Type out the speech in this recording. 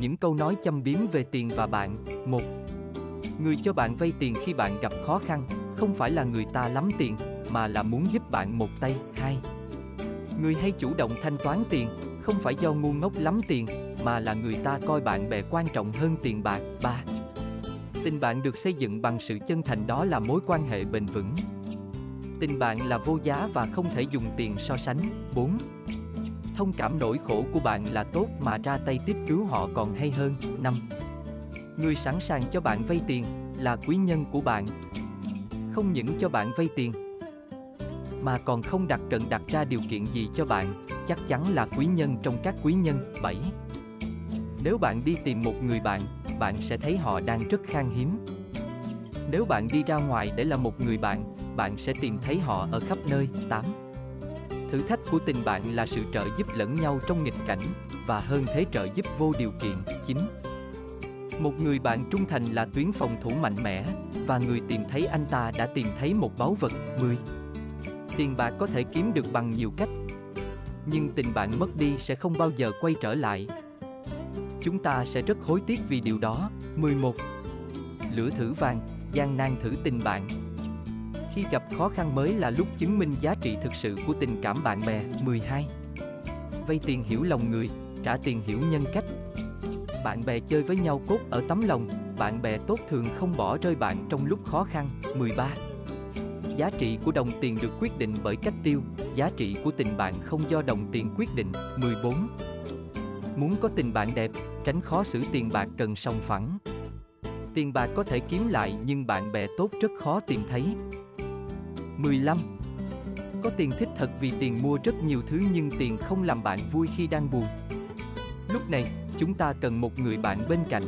những câu nói châm biếm về tiền và bạn. Một, Người cho bạn vay tiền khi bạn gặp khó khăn, không phải là người ta lắm tiền, mà là muốn giúp bạn một tay. Hai, Người hay chủ động thanh toán tiền, không phải do ngu ngốc lắm tiền, mà là người ta coi bạn bè quan trọng hơn tiền bạc. Ba, Tình bạn được xây dựng bằng sự chân thành đó là mối quan hệ bền vững. Tình bạn là vô giá và không thể dùng tiền so sánh. 4. Thông cảm nỗi khổ của bạn là tốt mà ra tay tiếp cứu họ còn hay hơn. 5. Người sẵn sàng cho bạn vay tiền là quý nhân của bạn. Không những cho bạn vay tiền mà còn không đặt cần đặt ra điều kiện gì cho bạn, chắc chắn là quý nhân trong các quý nhân. 7. Nếu bạn đi tìm một người bạn, bạn sẽ thấy họ đang rất khan hiếm. Nếu bạn đi ra ngoài để là một người bạn, bạn sẽ tìm thấy họ ở khắp nơi. 8. Thử thách của tình bạn là sự trợ giúp lẫn nhau trong nghịch cảnh, và hơn thế trợ giúp vô điều kiện. 9. Một người bạn trung thành là tuyến phòng thủ mạnh mẽ, và người tìm thấy anh ta đã tìm thấy một báu vật. 10. Tiền bạc có thể kiếm được bằng nhiều cách, nhưng tình bạn mất đi sẽ không bao giờ quay trở lại. Chúng ta sẽ rất hối tiếc vì điều đó. 11. Lửa thử vàng, gian nan thử tình bạn. Khi gặp khó khăn mới là lúc chứng minh giá trị thực sự của tình cảm bạn bè. 12. Vay tiền hiểu lòng người, trả tiền hiểu nhân cách. Bạn bè chơi với nhau cốt ở tấm lòng, bạn bè tốt thường không bỏ rơi bạn trong lúc khó khăn. 13. Giá trị của đồng tiền được quyết định bởi cách tiêu, giá trị của tình bạn không do đồng tiền quyết định. 14. Muốn có tình bạn đẹp, tránh khó xử tiền bạc cần song phẳng. Tiền bạc có thể kiếm lại nhưng bạn bè tốt rất khó tìm thấy. 15. Có tiền thích thật vì tiền mua rất nhiều thứ nhưng tiền không làm bạn vui khi đang buồn. Lúc này, chúng ta cần một người bạn bên cạnh,